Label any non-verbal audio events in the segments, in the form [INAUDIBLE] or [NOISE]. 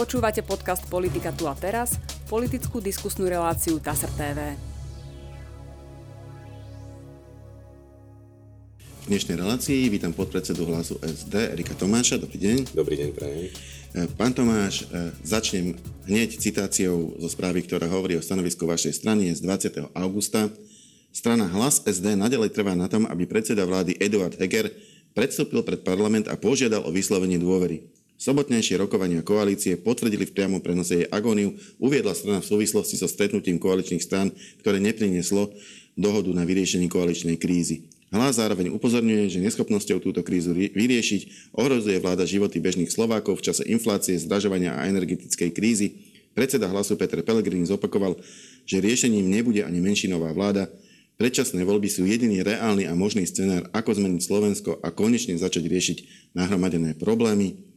Počúvate podcast Politika tu a teraz, politickú diskusnú reláciu TASR TV. V dnešnej relácii vítam podpredsedu hlasu SD Erika Tomáša. Dobrý deň. Dobrý deň, prajem. E, pán Tomáš, e, začnem hneď citáciou zo správy, ktorá hovorí o stanovisku vašej strany z 20. augusta. Strana Hlas SD nadalej trvá na tom, aby predseda vlády Eduard Heger predstúpil pred parlament a požiadal o vyslovenie dôvery. Sobotnejšie rokovania koalície potvrdili v priamom prenose jej agóniu, uviedla strana v súvislosti so stretnutím koaličných strán, ktoré neprinieslo dohodu na vyriešenie koaličnej krízy. Hlas zároveň upozorňuje, že neschopnosťou túto krízu vyriešiť ohrozuje vláda životy bežných Slovákov v čase inflácie, zdražovania a energetickej krízy. Predseda hlasu Peter Pellegrini zopakoval, že riešením nebude ani menšinová vláda. Predčasné voľby sú jediný reálny a možný scenár, ako zmeniť Slovensko a konečne začať riešiť nahromadené problémy.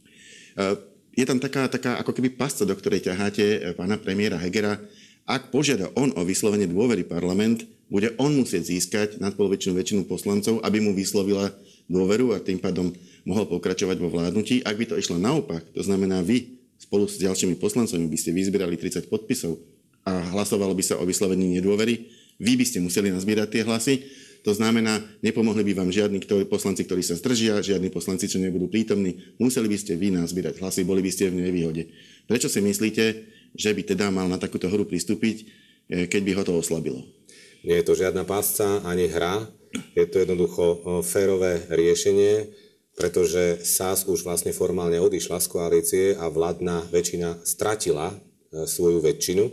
Eh, je tam taká, taká ako keby pasca, do ktorej ťaháte eh, pána premiéra Hegera. Ak požiada on o vyslovenie dôvery parlament, bude on musieť získať nadpolovičnú väčšinu poslancov, aby mu vyslovila dôveru a tým pádom mohol pokračovať vo vládnutí. Ak by to išlo naopak, to znamená vy spolu s ďalšími poslancami by ste vyzbierali 30 podpisov a hlasovalo by sa o vyslovení nedôvery, vy by ste museli nazbierať tie hlasy, to znamená, nepomohli by vám žiadni ktorí, poslanci, ktorí sa zdržia, žiadni poslanci, čo nebudú prítomní. Museli by ste vy nazbierať hlasy, boli by ste v nevýhode. Prečo si myslíte, že by teda mal na takúto hru pristúpiť, eh, keď by ho to oslabilo? Nie je to žiadna pásca ani hra. Je to jednoducho eh, férové riešenie, pretože SAS už vlastne formálne odišla z koalície a vládna väčšina stratila eh, svoju väčšinu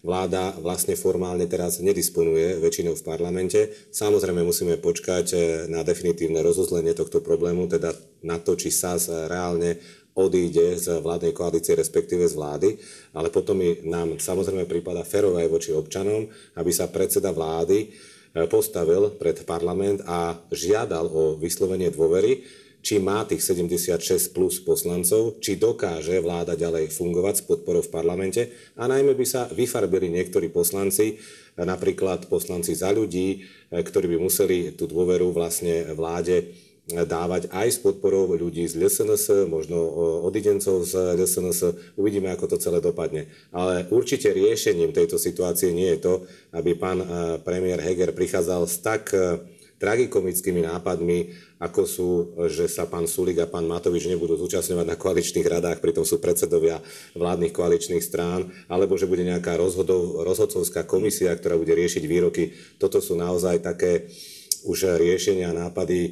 vláda vlastne formálne teraz nedisponuje väčšinou v parlamente. Samozrejme musíme počkať eh, na definitívne rozuzlenie tohto problému, teda na to, či sa reálne odíde z vládnej koalície, respektíve z vlády, ale potom nám samozrejme prípada férové voči občanom, aby sa predseda vlády eh, postavil pred parlament a žiadal o vyslovenie dôvery, či má tých 76 plus poslancov, či dokáže vláda ďalej fungovať s podporou v parlamente a najmä by sa vyfarbili niektorí poslanci, napríklad poslanci za ľudí, ktorí by museli tú dôveru vlastne vláde dávať aj s podporou ľudí z LSNS, možno odidencov z LSNS. Uvidíme, ako to celé dopadne. Ale určite riešením tejto situácie nie je to, aby pán eh, premiér Heger prichádzal s tak eh, tragikomickými nápadmi, ako sú, že sa pán Sulik a pán Matovič nebudú zúčastňovať na koaličných radách, pritom sú predsedovia vládnych koaličných strán, alebo že bude nejaká rozhodov, rozhodcovská komisia, ktorá bude riešiť výroky. Toto sú naozaj také už riešenia, nápady, e,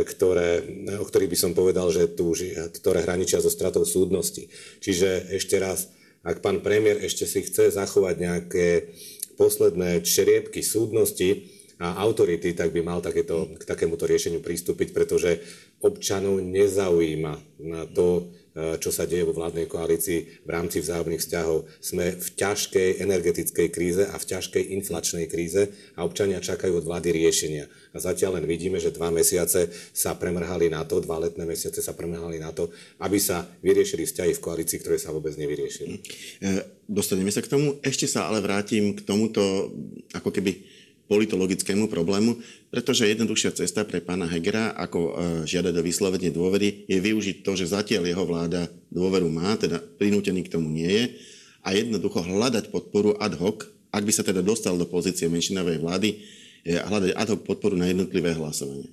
ktoré, o ktorých by som povedal, že tu už, ktoré hraničia so stratou súdnosti. Čiže ešte raz, ak pán premiér ešte si chce zachovať nejaké posledné čriepky súdnosti, autority, tak by mal takéto, k takémuto riešeniu pristúpiť, pretože občanov nezaujíma na to, e, čo sa deje vo vládnej koalícii v rámci vzájomných vzťahov. Sme v ťažkej energetickej kríze a v ťažkej inflačnej kríze a občania čakajú od vlády riešenia. A zatiaľ len vidíme, že dva mesiace sa premrhali na to, dva letné mesiace sa premrhali na to, aby sa vyriešili vzťahy v koalícii, ktoré sa vôbec nevyriešili. E, dostaneme sa k tomu. Ešte sa ale vrátim k tomuto, ako keby politologickému problému, pretože jednoduchšia cesta pre pána Hegera, ako e, žiadať o vyslovenie dôvery, je využiť to, že zatiaľ jeho vláda dôveru má, teda prinútený k tomu nie je, a jednoducho hľadať podporu ad hoc, ak by sa teda dostal do pozície menšinovej vlády, hľadať ad hoc podporu na jednotlivé hlasovanie.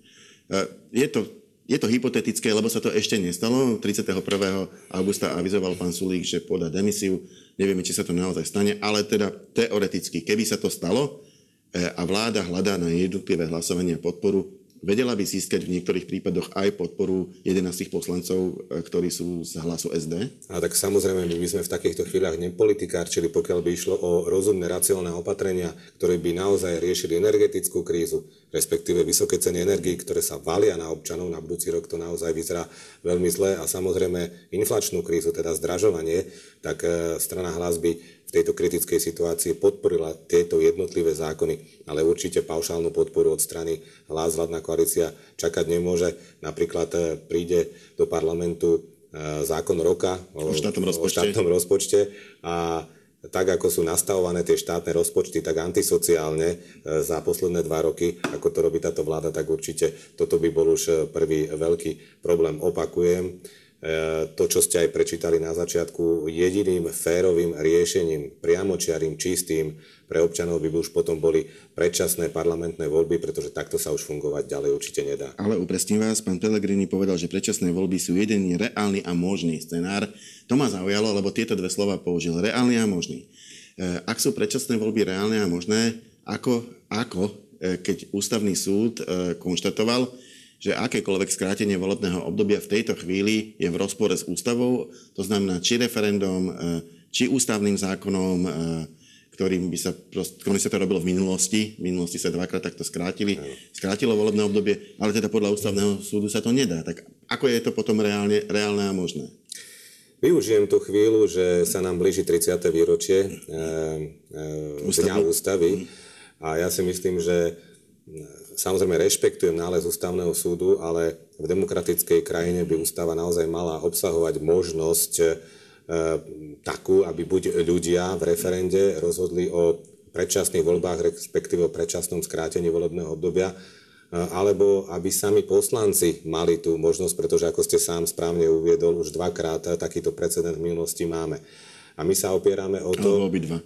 E, je to, je to hypotetické, lebo sa to ešte nestalo. 31. augusta avizoval pán Sulík, že podá demisiu. Nevieme, či sa to naozaj stane, ale teda teoreticky, keby sa to stalo, E, a vláda hľadá na jednotlivé hlasovanie podporu, vedela by získať v niektorých prípadoch aj podporu 11 poslancov, e, ktorí sú z hlasu SD? A tak samozrejme, my by sme v takýchto chvíľach nepolitikárčili, pokiaľ by išlo o rozumné, racionálne opatrenia, ktoré by naozaj riešili energetickú krízu, respektíve vysoké ceny energii, ktoré sa valia na občanov na budúci rok, to naozaj vyzerá veľmi zle. A samozrejme inflačnú krízu, teda zdražovanie, tak e, strana hlas by v tejto kritickej situácii podporila tieto jednotlivé zákony, ale určite paušálnu podporu od strany hlas vládna koalícia čakať nemôže. Napríklad e, príde do parlamentu e, zákon roka o, o štátnom rozpočte, o štátnom rozpočte. A tak ako sú nastavované tie štátne rozpočty, tak antisociálne e, za posledné dva roky, ako to robí táto vláda, tak určite toto by bol už prvý veľký problém. Opakujem, to, čo ste aj prečítali na začiatku, jediným férovým riešením, priamočiarým, čistým pre občanov by už potom boli predčasné parlamentné voľby, pretože takto sa už fungovať ďalej určite nedá. Ale upresním vás, pán Pellegrini povedal, že predčasné voľby sú jediný reálny a možný scenár. To ma zaujalo, lebo tieto dve slova použil. Reálny a možný. E, ak sú predčasné voľby reálne a možné, ako, ako e, keď ústavný súd e, konštatoval, že akékoľvek skrátenie volebného obdobia v tejto chvíli je v rozpore s ústavou, to znamená či referendum, či ústavným zákonom, ktorým by sa, ktorým sa to robilo v minulosti, v minulosti sa dvakrát takto skrátili, skrátilo volebné obdobie, ale teda podľa ústavného súdu sa to nedá. Tak ako je to potom reálne, reálne a možné? Využijem tú chvíľu, že sa nám blíži 30. výročie e, e, Dňa ústavy a ja si myslím, že Samozrejme rešpektujem nález ústavného súdu, ale v demokratickej krajine by ústava naozaj mala obsahovať možnosť takú, aby buď ľudia v referende rozhodli o predčasných voľbách, respektíve o predčasnom skrátení volebného obdobia, e, alebo aby sami poslanci mali tú možnosť, pretože ako ste sám správne uviedol, už dvakrát takýto precedent v minulosti máme. A my sa opierame o to... Alebo obidva,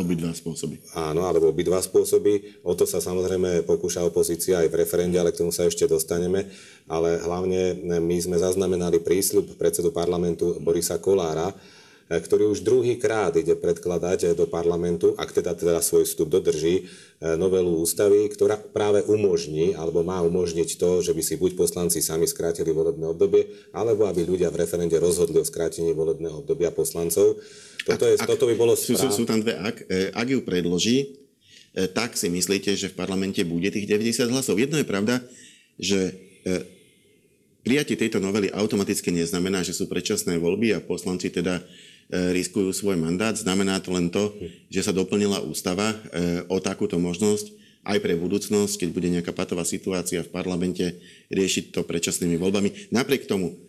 obidva spôsoby. Áno, alebo obidva spôsoby. O to sa samozrejme pokúša opozícia aj v referende, ale k tomu sa ešte dostaneme. Ale hlavne my sme zaznamenali prísľub predsedu parlamentu Borisa Kolára, E, ktorý už druhýkrát ide predkladať e, do parlamentu, ak teda, teda svoj vstup dodrží, e, novelu ústavy, ktorá práve umožní, alebo má umožniť to, že by si buď poslanci sami skrátili volebné obdobie, alebo aby ľudia v referende rozhodli o skrátení volebného obdobia poslancov. Toto, je, ak, toto by bolo správ... sú, sú, tam dve ak. Ak ju predloží, tak si myslíte, že v parlamente bude tých 90 hlasov. Jedno je pravda, že prijatie tejto novely automaticky neznamená, že sú predčasné voľby a poslanci teda E, riskujú svoj mandát. Znamená to len to, že sa doplnila ústava e, o takúto možnosť aj pre budúcnosť, keď bude nejaká patová situácia v parlamente, riešiť to predčasnými voľbami. Napriek tomu, E,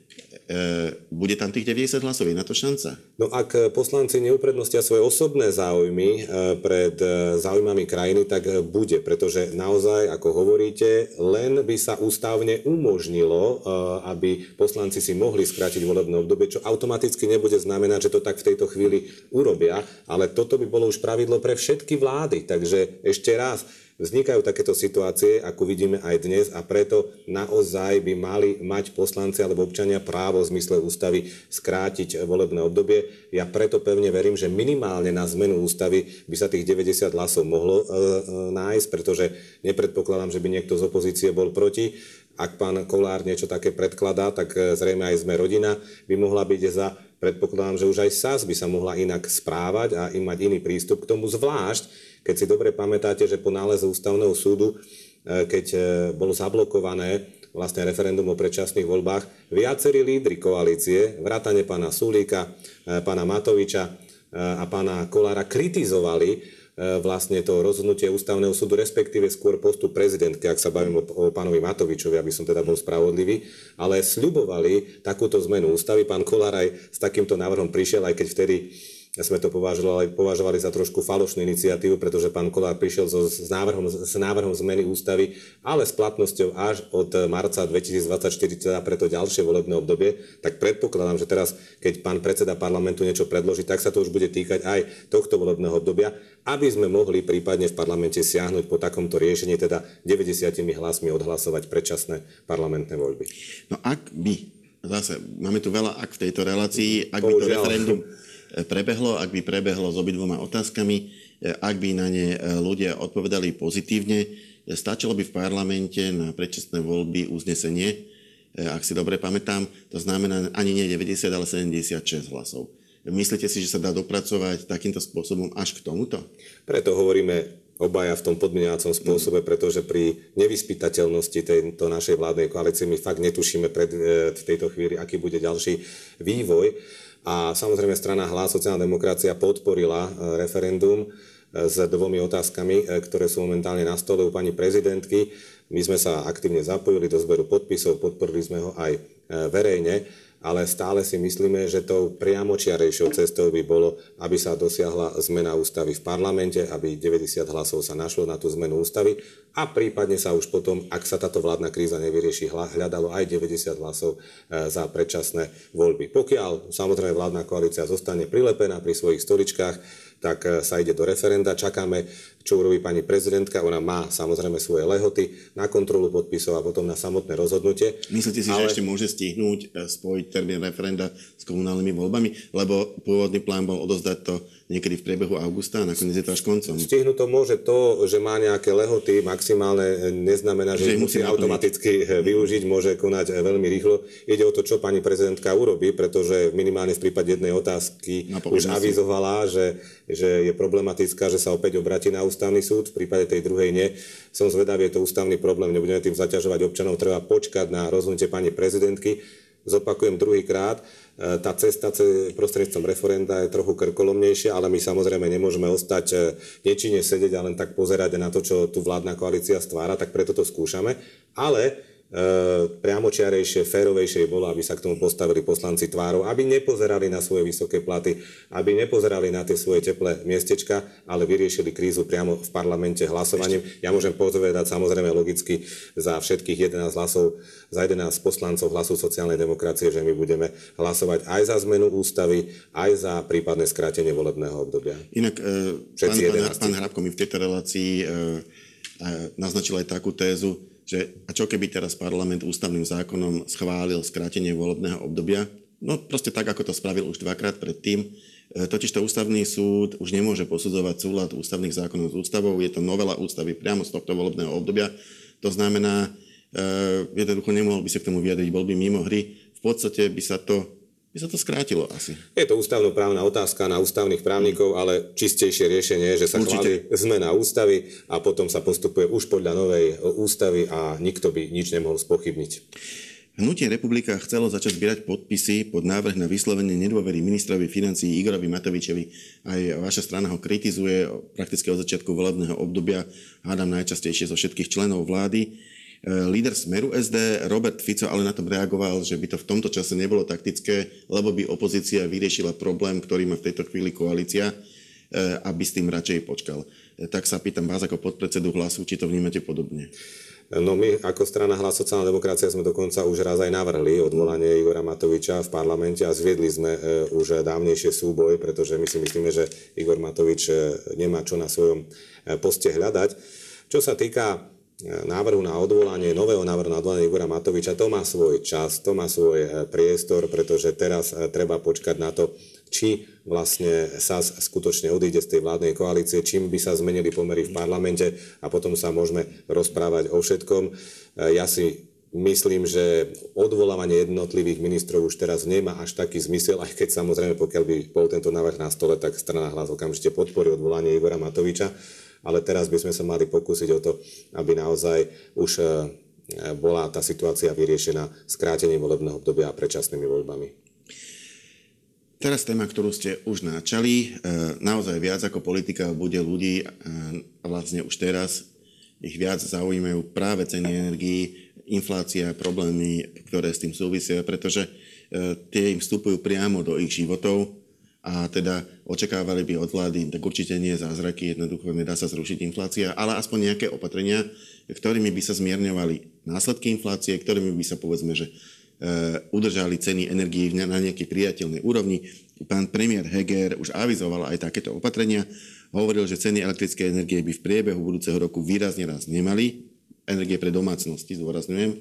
bude tam tých 90 hlasov, je na to šanca? No ak poslanci neuprednostia svoje osobné záujmy e, pred e, záujmami krajiny, tak bude, pretože naozaj, ako hovoríte, len by sa ústavne umožnilo, aby poslanci si mohli skrátiť volebné obdobie, čo automaticky nebude znamenať, že to tak v tejto chvíli urobia, ale toto by bolo už pravidlo pre všetky vlády. Takže ešte raz, Vznikajú takéto situácie, ako vidíme aj dnes a preto naozaj by mali mať poslanci alebo občania právo v zmysle ústavy skrátiť volebné obdobie. Ja preto pevne verím, že minimálne na zmenu ústavy by sa tých 90 hlasov mohlo e, e, nájsť, pretože nepredpokladám, že by niekto z opozície bol proti. Ak pán Kolár niečo také predkladá, tak e, zrejme aj sme rodina by mohla byť za. Predpokladám, že už aj SAS by sa mohla inak správať a im mať iný prístup k tomu, zvlášť keď si dobre pamätáte, že po náleze ústavného súdu, e, keď e, bolo zablokované vlastne referendum o predčasných voľbách, viacerí lídry koalície, vrátane pána Sulíka, e, pána Matoviča a pána Kolára kritizovali vlastne to rozhodnutie ústavného súdu, respektíve skôr postup prezidentky, ak sa bavím o, o pánovi Matovičovi, aby som teda bol spravodlivý, ale sľubovali takúto zmenu ústavy. Pán Kolár aj s takýmto návrhom prišiel, aj keď vtedy sme to považovali, považovali za trošku falošnú iniciatívu, pretože pán Kolár prišiel so, s, návrhom, s návrhom zmeny ústavy, ale s platnosťou až od marca 2024, teda preto ďalšie volebné obdobie, tak predpokladám, že teraz, keď pán predseda parlamentu niečo predloží, tak sa to už bude týkať aj tohto volebného obdobia, aby sme mohli prípadne v parlamente siahnuť po takomto riešení, teda 90 hlasmi odhlasovať predčasné parlamentné voľby. No ak by, zase máme tu veľa ak v tejto relácii, ak by to referendum prebehlo, ak by prebehlo s obidvoma otázkami, e, ak by na ne e, ľudia odpovedali pozitívne, e, stačilo by v parlamente na predčasné voľby uznesenie, ak si dobre pamätám, to znamená ani nie 90, ale 76 hlasov. Myslíte si, že sa dá dopracovať takýmto spôsobom až k tomuto? Preto hovoríme obaja v tom podmienacom spôsobe, pretože pri nevyspytateľnosti tejto našej vládnej koalície my fakt netušíme pred, v tejto chvíli, aký bude ďalší vývoj. A samozrejme strana Hlas, sociálna demokracia podporila e, referendum e, s dvomi otázkami, e, ktoré sú momentálne na stole u pani prezidentky. My sme sa aktívne zapojili do zberu podpisov, podporili sme ho aj verejne, ale stále si myslíme, že tou priamočiarejšou cestou by bolo, aby sa dosiahla zmena ústavy v parlamente, aby 90 hlasov sa našlo na tú zmenu ústavy a prípadne sa už potom, ak sa táto vládna kríza nevyrieši, hľadalo aj 90 hlasov e, za predčasné voľby. Pokiaľ samozrejme vládna koalícia zostane prilepená pri svojich stoličkách, tak e, sa ide do referenda. Čakáme, čo urobí pani prezidentka. Ona má samozrejme svoje lehoty na kontrolu podpisov a potom na samotné rozhodnutie. Myslíte si, ale... že ešte môže stihnúť e, spojiť termín referenda s komunálnymi voľbami? Lebo pôvodný plán bol odozdať to niekedy v priebehu augusta a nakoniec je to až koncom. Stihnúť to môže to, že má nejaké lehoty maximálne, neznamená, že, že ich musí automaticky naplniť. využiť, môže konať veľmi rýchlo. Ide o to, čo pani prezidentka urobí, pretože minimálne v prípade jednej otázky už avizovala, že, že je problematická, že sa opäť obratí na ústavný súd, v prípade tej druhej nie. Som zvedavý, je to ústavný problém, nebudeme tým zaťažovať občanov, treba počkať na rozhodnutie pani prezidentky. Zopakujem druhýkrát, E, tá cesta prostredníctvom referenda je trochu krkolomnejšia, ale my samozrejme nemôžeme ostať e, nečine sedieť a len tak pozerať na to, čo tu vládna koalícia stvára, tak preto to skúšame. Ale priamočiarejšie, férovejšie bolo, aby sa k tomu postavili poslanci tvárov, aby nepozerali na svoje vysoké platy, aby nepozerali na tie svoje teplé miestečka, ale vyriešili krízu priamo v parlamente hlasovaním. Ja môžem povedať samozrejme logicky za všetkých 11 hlasov, za 11 poslancov hlasu sociálnej demokracie, že my budeme hlasovať aj za zmenu ústavy, aj za prípadné skrátenie volebného obdobia. Inak, e, pán, pán, pán Hrabko mi v tejto relácii e, e, naznačil aj takú tézu, že a čo keby teraz parlament ústavným zákonom schválil skrátenie volebného obdobia, no proste tak, ako to spravil už dvakrát predtým, e, totiž to ústavný súd už nemôže posudzovať súlad ústavných zákonov s ústavou, je to novela ústavy priamo z tohto volebného obdobia, to znamená, e, jednoducho nemohol by sa k tomu vyjadriť, bol by mimo hry, v podstate by sa to by sa to skrátilo asi. Je to ústavnoprávna otázka na ústavných právnikov, ale čistejšie riešenie je, že sa Určite. chváli zmena ústavy a potom sa postupuje už podľa novej ústavy a nikto by nič nemohol spochybniť. Hnutie republika chcelo začať zbierať podpisy pod návrh na vyslovenie nedôvery ministrovi financií Igorovi Matovičovi. Aj vaša strana ho kritizuje prakticky od začiatku volebného obdobia, hádam najčastejšie zo všetkých členov vlády. E, líder Smeru SD Robert Fico ale na tom reagoval, že by to v tomto čase nebolo taktické, lebo by opozícia vyriešila problém, ktorý má v tejto chvíli koalícia, e, aby s tým radšej počkal. E, tak sa pýtam vás ako podpredsedu hlasu, či to vnímate podobne. No my ako strana Hlas sociálna demokracia sme dokonca už raz aj navrhli odvolanie Igora Matoviča v parlamente a zviedli sme už dávnejšie súboj, pretože my si myslíme, že Igor Matovič nemá čo na svojom poste hľadať. Čo sa týka návrhu na odvolanie, nového návrhu na odvolanie Igora Matoviča, to má svoj čas, to má svoj e, priestor, pretože teraz e, treba počkať na to, či vlastne sa skutočne odíde z tej vládnej koalície, čím by sa zmenili pomery v parlamente a potom sa môžeme rozprávať o všetkom. E, ja si myslím, že odvolávanie jednotlivých ministrov už teraz nemá až taký zmysel, aj keď samozrejme, pokiaľ by bol tento návrh na stole, tak strana hlas okamžite podporí odvolanie Igora Matoviča ale teraz by sme sa mali pokúsiť o to, aby naozaj už e, bola tá situácia vyriešená skrátením volebného obdobia a predčasnými voľbami. Teraz téma, ktorú ste už načali, e, naozaj viac ako politika bude ľudí, e, a vlastne už teraz ich viac zaujímajú práve ceny energií, inflácia, problémy, ktoré s tým súvisia, pretože tie im vstupujú priamo do ich životov a teda očakávali by od vlády, tak určite nie zázraky, jednoducho nedá sa zrušiť inflácia, ale aspoň nejaké opatrenia, ktorými by sa zmierňovali následky inflácie, ktorými by sa povedzme, že e, udržali ceny energií na nejakej priateľnej úrovni. Pán premiér Heger už avizoval aj takéto opatrenia. Hovoril, že ceny elektrickej energie by v priebehu budúceho roku výrazne raz nemali. Energie pre domácnosti, zdôrazňujem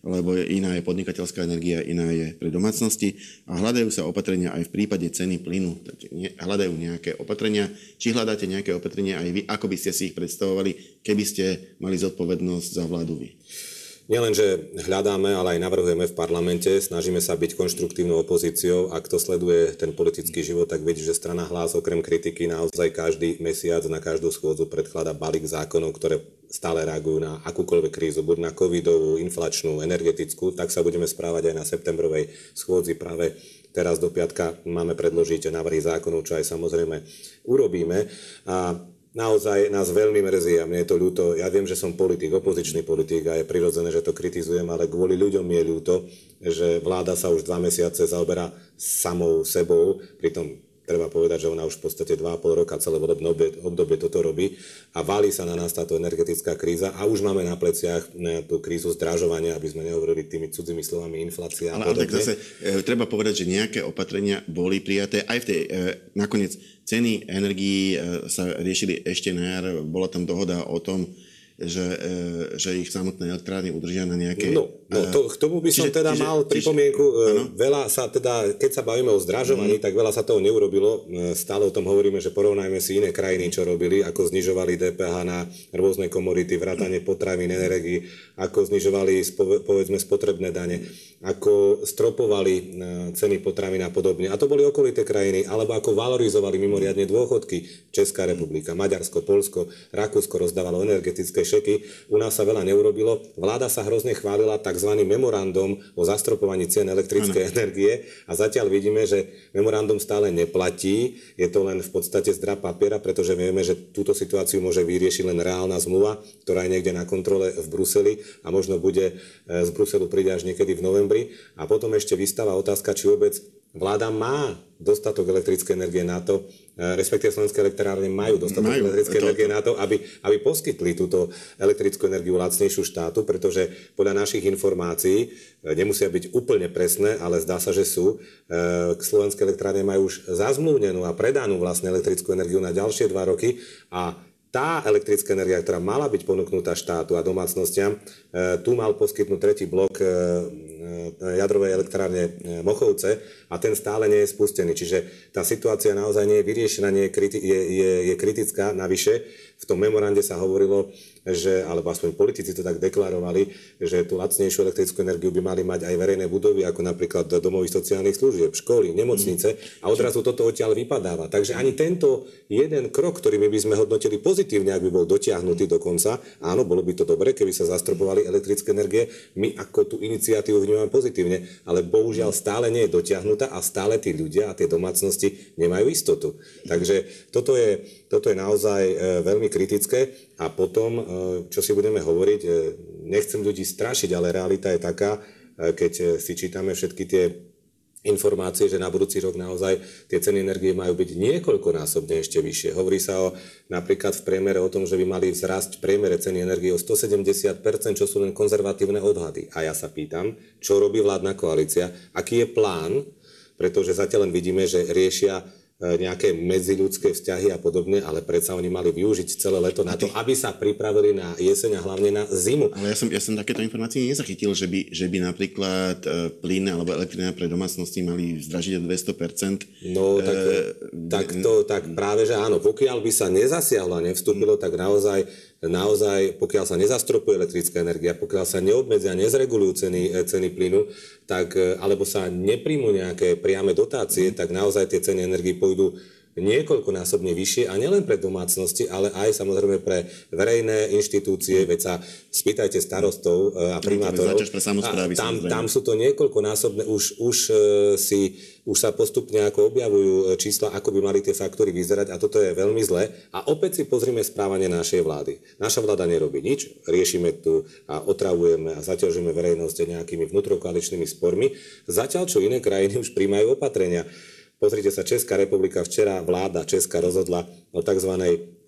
lebo iná je podnikateľská energia, iná je pre domácnosti a hľadajú sa opatrenia aj v prípade ceny plynu. Hľadajú nejaké opatrenia. Či hľadáte nejaké opatrenia aj vy, ako by ste si ich predstavovali, keby ste mali zodpovednosť za vládu vy? Nielen, že hľadáme, ale aj navrhujeme v parlamente, snažíme sa byť konštruktívnou opozíciou. Ak to sleduje ten politický život, tak vidí, že strana hlas okrem kritiky naozaj každý mesiac na každú schôdzu predklada balík zákonov, ktoré stále reagujú na akúkoľvek krízu, buď na covidovú, inflačnú, energetickú, tak sa budeme správať aj na septembrovej schôdzi práve teraz do piatka máme predložiť návrhy zákonov, čo aj samozrejme urobíme. A naozaj nás veľmi mrzí a mne je to ľúto. Ja viem, že som politik, opozičný politik a je prirodzené, že to kritizujem, ale kvôli ľuďom je ľúto, že vláda sa už dva mesiace zaoberá samou sebou, pritom treba povedať, že ona už v podstate 2,5 roka celé volebné obdobie toto robí a valí sa na nás táto energetická kríza a už máme na pleciach e, tú krízu zdražovania, aby sme nehovorili tými cudzými slovami inflácia ale. Ale tak zase e, treba povedať, že nejaké opatrenia boli prijaté aj v tej, e, nakoniec ceny energií e, sa riešili ešte na jar, bola tam dohoda o tom, že, e, že ich samotné elektrárne udržia na nejaké... No, no to, k tomu by som čiže, teda čiže, mal pripomienku. Čiže, veľa sa teda, keď sa bavíme o zdražovaní, mm. tak veľa sa toho neurobilo. E, stále o tom hovoríme, že porovnajme si iné krajiny, čo robili, ako znižovali DPH na rôzne komodity, vrátanie potravín, energii, ako znižovali, povedzme, spotrebné dane, ako stropovali ceny potravín a podobne. A to boli okolité krajiny, alebo ako valorizovali mimoriadne dôchodky. Česká republika, Maďarsko, Polsko, Rakúsko rozdávalo energetické šeky. U nás sa veľa neurobilo. Vláda sa hrozne chválila tzv. memorandum o zastropovaní cien elektrickej ano. energie a zatiaľ vidíme, že memorandum stále neplatí. Je to len v podstate zdra papiera, pretože vieme, že túto situáciu môže vyriešiť len reálna zmluva, ktorá je niekde na kontrole v Bruseli a možno bude e, z Bruselu príde až niekedy v novembri. A potom ešte vystáva otázka, či vôbec Vláda má dostatok elektrickej energie na to, e, respektíve slovenské elektrárne majú dostatok majú, elektrickej to, energie na to, aby, aby poskytli túto elektrickú energiu lacnejšiu štátu, pretože podľa našich informácií, e, nemusia byť úplne presné, ale zdá sa, že sú, e, slovenské elektrárne majú už zazmluvnenú a predanú vlastne elektrickú energiu na ďalšie dva roky a tá elektrická energia, ktorá mala byť ponúknutá štátu a domácnostiam, e, tu mal poskytnúť tretí blok e, e, jadrovej elektrárne Mochovce a ten stále nie je spustený. Čiže tá situácia naozaj nie je vyriešená, nie je, kriti- je, je, je kritická. Navyše v tom memorande sa hovorilo, že, alebo aspoň politici to tak deklarovali, že tú lacnejšiu elektrickú energiu by mali mať aj verejné budovy, ako napríklad domovy sociálnych služieb, školy, nemocnice a odrazu toto odtiaľ vypadáva. Takže ani tento jeden krok, ktorý my by sme hodnotili pozitívne, ak by bol dotiahnutý do konca, áno, bolo by to dobre, keby sa zastropovali elektrické energie, my ako tú iniciatívu vnímame pozitívne, ale bohužiaľ stále nie je dotiahnutá a stále tí ľudia a tie domácnosti nemajú istotu. Takže toto je, toto je naozaj e, veľmi kritické a potom, čo si budeme hovoriť, e, nechcem ľudí strašiť, ale realita je taká, e, keď si čítame všetky tie informácie, že na budúci rok naozaj tie ceny energie majú byť niekoľkonásobne ešte vyššie. Hovorí sa o, napríklad v priemere o tom, že by mali vzrásť v priemere ceny energie o 170%, čo sú len konzervatívne odhady. A ja sa pýtam, čo robí vládna koalícia, aký je plán, pretože zatiaľ len vidíme, že riešia E, nejaké medziľudské vzťahy a podobne, ale predsa oni mali využiť celé leto na to, aby sa pripravili na jeseň a hlavne na zimu. Ale ja som, ja som takéto informácie nezachytil, že by, že by napríklad e, plyn alebo elektrina pre domácnosti mali zdražiť o 200%. No tak, e, tak, to, tak práve, že áno, pokiaľ by sa nezasiahlo a nevstúpilo, tak naozaj naozaj, pokiaľ sa nezastropuje elektrická energia, pokiaľ sa neobmedzia, nezregulujú ceny, e, ceny plynu, tak, e, alebo sa nepríjmu nejaké priame dotácie, tak naozaj tie ceny energii pôjdu niekoľkonásobne vyššie a nielen pre domácnosti, ale aj samozrejme pre verejné inštitúcie, veď sa spýtajte starostov e, a primátorov. A tam, tam sú to niekoľkonásobné, už, už, si, už sa postupne ako objavujú e, čísla, ako by mali tie faktory vyzerať a toto je veľmi zlé. A opäť si pozrime správanie našej vlády. Naša vláda nerobí nič, riešime tu a otravujeme a zaťažujeme verejnosť nejakými vnútrokoaličnými spormi, zatiaľ čo iné krajiny už príjmajú opatrenia. Pozrite sa, Česká republika včera vláda Česká rozhodla o tzv.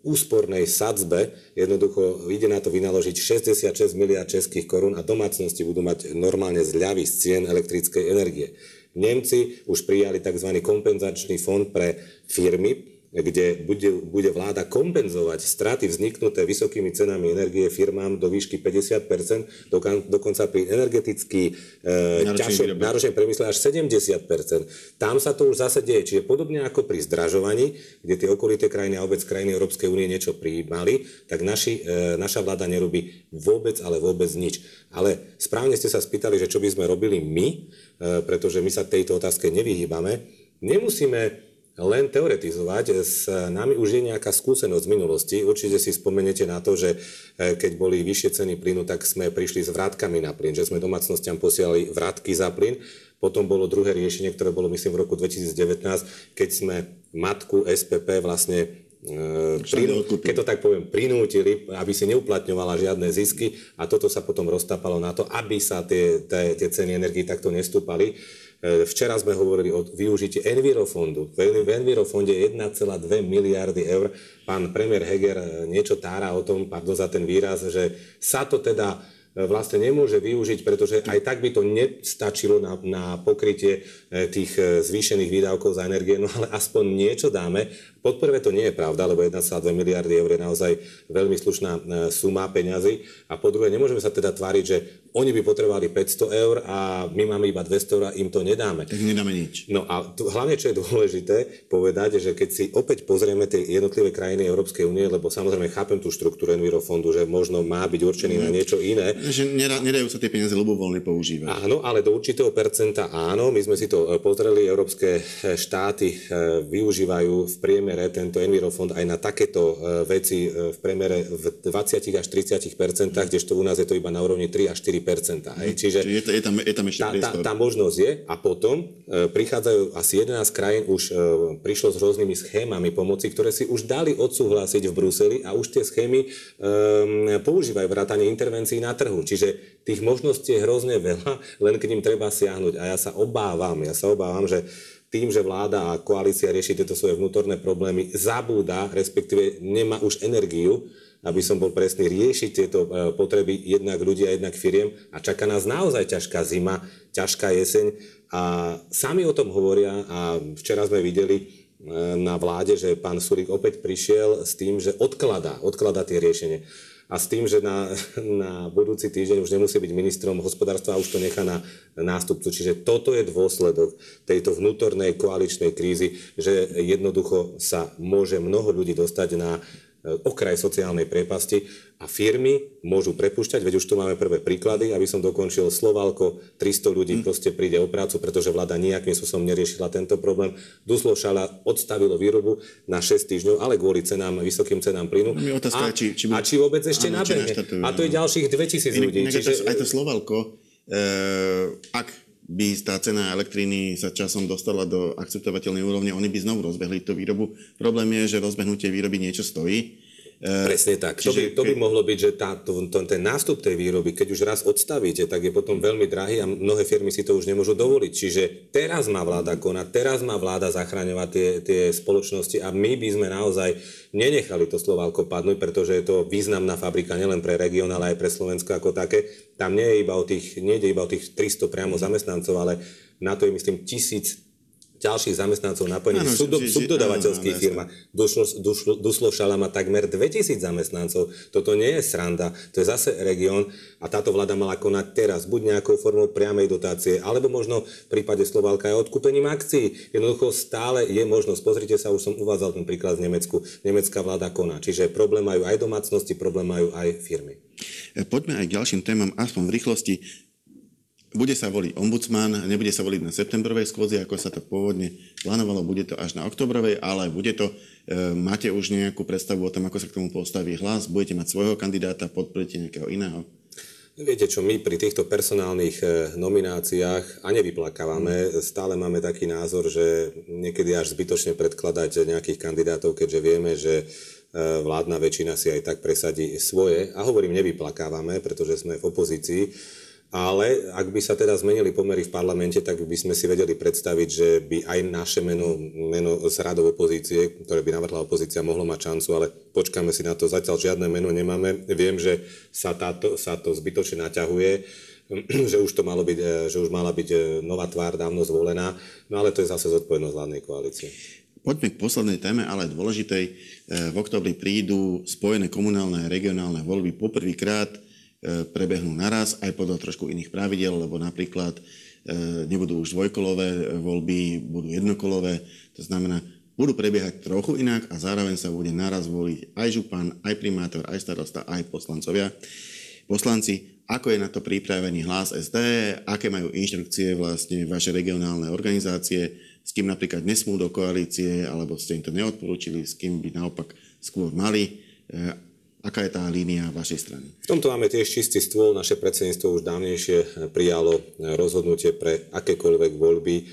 úspornej sadzbe. Jednoducho ide na to vynaložiť 66 miliard českých korún a domácnosti budú mať normálne zľavy z cien elektrickej energie. Nemci už prijali tzv. kompenzačný fond pre firmy, kde bude, bude vláda kompenzovať straty vzniknuté vysokými cenami energie firmám do výšky 50%, dokonca pri energeticky e, ťažšom náročnom premysle až 70%. Tam sa to už zase deje. Čiže podobne ako pri zdražovaní, kde tie okolité krajiny a obec krajiny Európskej únie niečo prijímali, tak naši, e, naša vláda nerobí vôbec, ale vôbec nič. Ale správne ste sa spýtali, že čo by sme robili my, e, pretože my sa tejto otázke nevyhýbame. Nemusíme len teoretizovať. S nami už je nejaká skúsenosť z minulosti. Určite si spomeniete na to, že e, keď boli vyššie ceny plynu, tak sme prišli s vrátkami na plyn, že sme domácnostiam posielali vrátky za plyn. Potom bolo druhé riešenie, ktoré bolo myslím v roku 2019, keď sme matku SPP vlastne e, Prinú, keď to tak poviem, prinútili, aby si neuplatňovala žiadne zisky a toto sa potom roztápalo na to, aby sa tie, tie, tie ceny energii takto nestúpali. Včera sme hovorili o využití Envirofondu. V Envirofonde je 1,2 miliardy eur. Pán premiér Heger niečo tára o tom, pardon za ten výraz, že sa to teda vlastne nemôže využiť, pretože aj tak by to nestačilo na, na pokrytie e, tých e, zvýšených výdavkov za energie, no ale aspoň niečo dáme. Podprvé to nie je pravda, lebo 1,2 miliardy eur je naozaj veľmi slušná e, suma peňazí. A po druhé, nemôžeme sa teda tváriť, že oni by potrebovali 500 eur a my máme iba 200 eur a im to nedáme. Tak nedáme nič. No a tu, hlavne, čo je dôležité povedať, že keď si opäť pozrieme tie jednotlivé krajiny Európskej únie, lebo samozrejme chápem tú štruktúru Envirofondu, že možno má byť určený mm. na niečo iné. Že nedajú sa tie peniaze ľubovoľne používať. Áno, ale do určitého percenta áno. My sme si to e, pozreli, európske e, štáty e, využívajú v priemere tento Envirofond aj na takéto veci v priemere v 20 až 30 percentách, kdežto u nás je to iba na úrovni 3 až 4 Hej? Mhm. Čiže je, je, tam, je tam ešte tá, tá, tá možnosť je a potom e, prichádzajú asi 11 krajín, už e, prišlo s rôznymi schémami pomoci, ktoré si už dali odsúhlasiť v Bruseli a už tie schémy e, používajú vrátanie intervencií na trhu. Čiže tých možností je hrozne veľa, len k ním treba siahnuť. A ja sa obávam, ja sa obávam, že tým, že vláda a koalícia rieši tieto svoje vnútorné problémy, zabúda, respektíve nemá už energiu aby som bol presný, riešiť tieto e, potreby jednak ľudí a jednak firiem. A čaká nás naozaj ťažká zima, ťažká jeseň. A sami o tom hovoria a včera sme videli e, na vláde, že pán Surik opäť prišiel s tým, že odkladá, odkladá tie riešenie. A s tým, že na, [LAUGHS] na budúci týždeň už nemusí byť ministrom hospodárstva a už to nechá na nástupcu. Čiže toto je dôsledok tejto vnútornej koaličnej krízy, že jednoducho sa môže mnoho ľudí dostať na okraj sociálnej priepasti a firmy môžu prepušťať, veď už tu máme prvé príklady, aby som dokončil Slovalko, 300 ľudí mm. proste príde o prácu, pretože vláda nejakým spôsobom neriešila tento problém. Duslo Šala odstavilo výrobu na 6 týždňov, ale kvôli cenám, vysokým cenám plynu. No, a, či, či, a či vôbec ešte nabehne. A to je ďalších 2000 ľudí. Čiže... Aj to Slovalko, e, ak by tá cena elektriny sa časom dostala do akceptovateľnej úrovne, oni by znovu rozbehli tú výrobu. Problém je, že rozbehnutie výroby niečo stojí. Presne tak. Čiže, to, by, to by mohlo byť, že tá, to, to, ten nástup tej výroby, keď už raz odstavíte, tak je potom veľmi drahý a mnohé firmy si to už nemôžu dovoliť. Čiže teraz má vláda konať, teraz má vláda zachraňovať tie, tie spoločnosti a my by sme naozaj nenechali to Slovalko padnúť, pretože je to významná fabrika nielen pre región, ale aj pre Slovensko ako také. Tam nie je iba o tých, nie je iba o tých 300 priamo zamestnancov, ale na to je myslím tisíc ďalších zamestnancov napojených v subdo, subdodavateľských firmách. Duslo Šala má takmer 2000 zamestnancov. Toto nie je sranda, to je zase región a táto vláda mala konať teraz, buď nejakou formou priamej dotácie, alebo možno v prípade Slovalka aj odkúpením akcií. Jednoducho stále je možnosť. Pozrite sa, už som uvádzal ten príklad z Nemecku. Nemecká vláda koná. Čiže problém majú aj domácnosti, problém majú aj firmy. Poďme aj k ďalším témam, aspoň v rýchlosti. Bude sa voliť ombudsman, nebude sa voliť na septembrovej skôdzi, ako sa to pôvodne plánovalo, bude to až na oktobrovej, ale bude to, e, máte už nejakú predstavu o tom, ako sa k tomu postaví hlas, budete mať svojho kandidáta, podporíte nejakého iného? Viete čo, my pri týchto personálnych e, nomináciách a nevyplakávame, stále máme taký názor, že niekedy až zbytočne predkladať nejakých kandidátov, keďže vieme, že e, vládna väčšina si aj tak presadí svoje. A hovorím, nevyplakávame, pretože sme v opozícii ale ak by sa teda zmenili pomery v parlamente, tak by sme si vedeli predstaviť, že by aj naše meno, meno z radov opozície, ktoré by navrhla opozícia, mohlo mať šancu, ale počkáme si na to. Zatiaľ žiadne meno nemáme. Viem, že sa, táto, sa to zbytočne naťahuje [CLEARS THROAT] že už to malo byť, e, že už mala byť e, nová tvár dávno zvolená, no ale to je zase zodpovednosť vládnej koalície. Poďme k poslednej téme, ale dôležitej. E, v oktobri prídu spojené komunálne a regionálne voľby poprvýkrát prebehnú naraz, aj podľa trošku iných pravidel, lebo napríklad e, nebudú už dvojkolové voľby, budú jednokolové. To znamená, budú prebiehať trochu inak a zároveň sa bude naraz voliť aj župan, aj primátor, aj starosta, aj poslancovia. Poslanci, ako je na to pripravený hlas SD, aké majú inštrukcie vlastne vaše regionálne organizácie, s kým napríklad nesmú do koalície, alebo ste im to neodporúčili, s kým by naopak skôr mali e, Aká je tá línia vašej strany? V tomto máme tiež čistý stôl. Naše predsedníctvo už dávnejšie prijalo rozhodnutie pre akékoľvek voľby, e,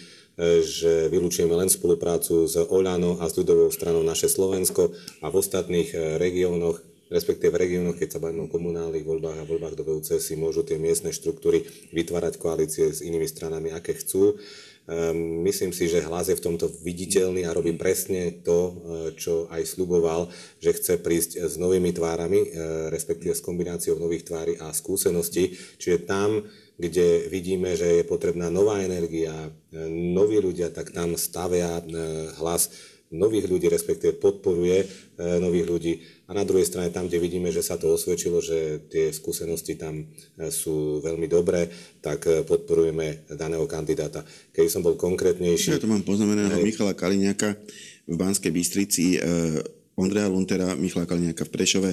že vylúčujeme len spoluprácu s Oľano a s ľudovou stranou naše Slovensko a v ostatných e, regiónoch respektíve v regiónoch, keď sa bavíme o komunálnych voľbách a voľbách do VUC, si môžu tie miestne štruktúry vytvárať koalície s inými stranami, aké chcú. Ehm, myslím si, že hlas je v tomto viditeľný a robí presne to, čo aj sluboval, že chce prísť s novými tvárami, respektíve s kombináciou nových tvári a skúseností. Čiže tam, kde vidíme, že je potrebná nová energia, noví ľudia, tak tam stavia hlas nových ľudí, respektíve podporuje nových ľudí a na druhej strane tam, kde vidíme, že sa to osvedčilo, že tie skúsenosti tam e, sú veľmi dobré, tak e, podporujeme daného kandidáta. Keď som bol konkrétnejší... Ja to mám poznameného Michala Kaliňaka v Banskej Bystrici, e, Ondreja Luntera, Michala Kaliňaka v Prešove.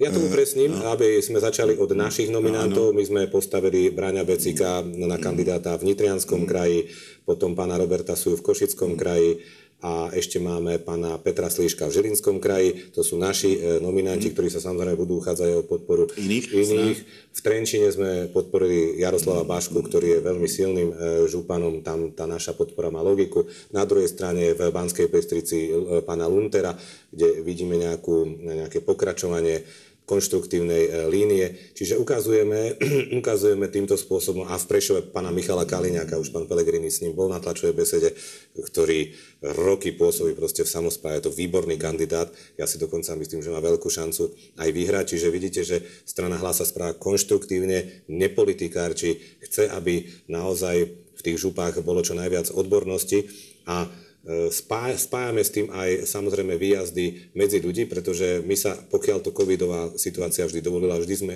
Ja to upresním, uh, aby sme začali od našich nominantov. My sme postavili Bráňa Becika na kandidáta v Nitrianskom kraji, potom pána Roberta Suju v Košickom kraji, a ešte máme pána Petra Slíška v Žilinskom kraji. To sú naši e, nominanti, mm. ktorí sa samozrejme budú uchádzať o podporu iných. iných. V Trenčine sme podporili Jaroslava Bašku, ktorý je veľmi silným e, županom. Tam tá naša podpora má logiku. Na druhej strane v Banskej Pestrici e, pána Luntera, kde vidíme nejakú, nejaké pokračovanie konštruktívnej e, línie. Čiže ukazujeme, [CLEARS THROAT] ukazujeme týmto spôsobom a v Prešove pána Michala Kaliňáka, už pán Pelegrini s ním bol na tlačovej besede, ktorý roky pôsobí proste v samospráve, je to výborný kandidát, ja si dokonca myslím, že má veľkú šancu aj vyhrať, čiže vidíte, že strana hlasa správa konštruktívne, nepolitikárči, chce, aby naozaj v tých župách bolo čo najviac odbornosti. A Spájame s tým aj samozrejme výjazdy medzi ľudí, pretože my sa, pokiaľ to covidová situácia vždy dovolila, vždy sme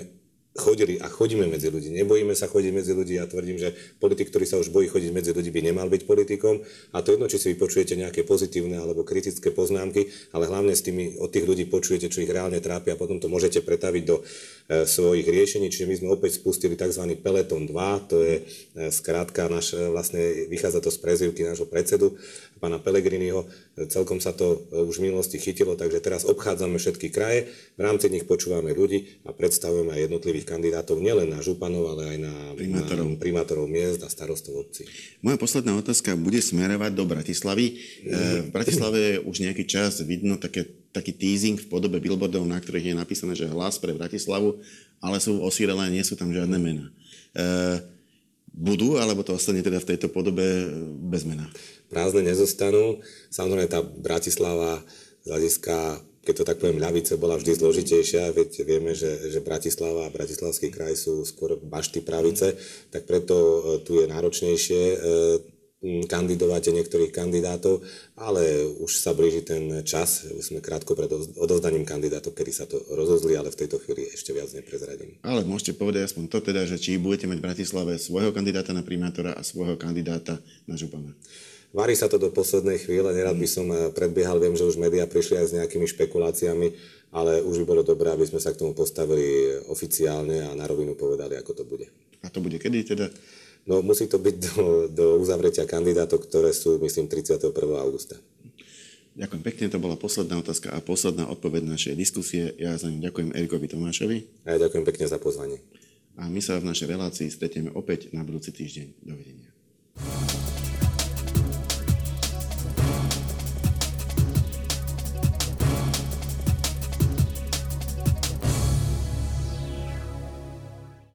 chodili a chodíme medzi ľudí. Nebojíme sa chodiť medzi ľudí. Ja tvrdím, že politik, ktorý sa už bojí chodiť medzi ľudí, by nemal byť politikom. A to jedno, či si vypočujete nejaké pozitívne alebo kritické poznámky, ale hlavne s tými, od tých ľudí počujete, čo ich reálne trápi a potom to môžete pretaviť do e, svojich riešení. Čiže my sme opäť spustili tzv. Peleton 2, to je e, skrátka, naš, e, vlastne vychádza to z prezivky nášho predsedu, pána Pelegriniho. Celkom sa to e, už v minulosti chytilo, takže teraz obchádzame všetky kraje, v rámci nich počúvame ľudí a predstavujeme aj jednotlivých kandidátov nielen na županov, ale aj na primátorov, na primátorov miest a starostov obcí. Moja posledná otázka bude smerovať do Bratislavy. V Bratislave už nejaký čas vidno také, taký teasing v podobe billboardov, na ktorých je napísané, že hlas pre Bratislavu, ale sú osírelé, nie sú tam žiadne mená. Budú, alebo to ostane teda v tejto podobe bez mena? Prázdne nezostanú. Samozrejme tá Bratislava z hľadiska keď to tak poviem, ľavice bola vždy zložitejšia, veď vieme, že, že Bratislava a Bratislavský kraj sú skôr bašty pravice, tak preto e, tu je náročnejšie e, kandidovať niektorých kandidátov, ale už sa blíži ten čas, už sme krátko pred odovzdaním kandidátov, kedy sa to rozozli, ale v tejto chvíli ešte viac neprezradím. Ale môžete povedať aspoň to teda, že či budete mať v Bratislave svojho kandidáta na primátora a svojho kandidáta na župana. Varí sa to do poslednej chvíle, nerad by som eh, predbiehal, viem, že už médiá prišli aj s nejakými špekuláciami, ale už by bolo dobré, aby sme sa k tomu postavili oficiálne a na rovinu povedali, ako to bude. A to bude kedy teda? No musí to byť do, do uzavretia kandidátov, ktoré sú, myslím, 31. augusta. Ďakujem pekne, to bola posledná otázka a posledná odpoveď našej diskusie. Ja za ňu ďakujem Erikovi Tomášovi. A ja ďakujem pekne za pozvanie. A my sa v našej relácii stretieme opäť na budúci týždeň. Dovidenia.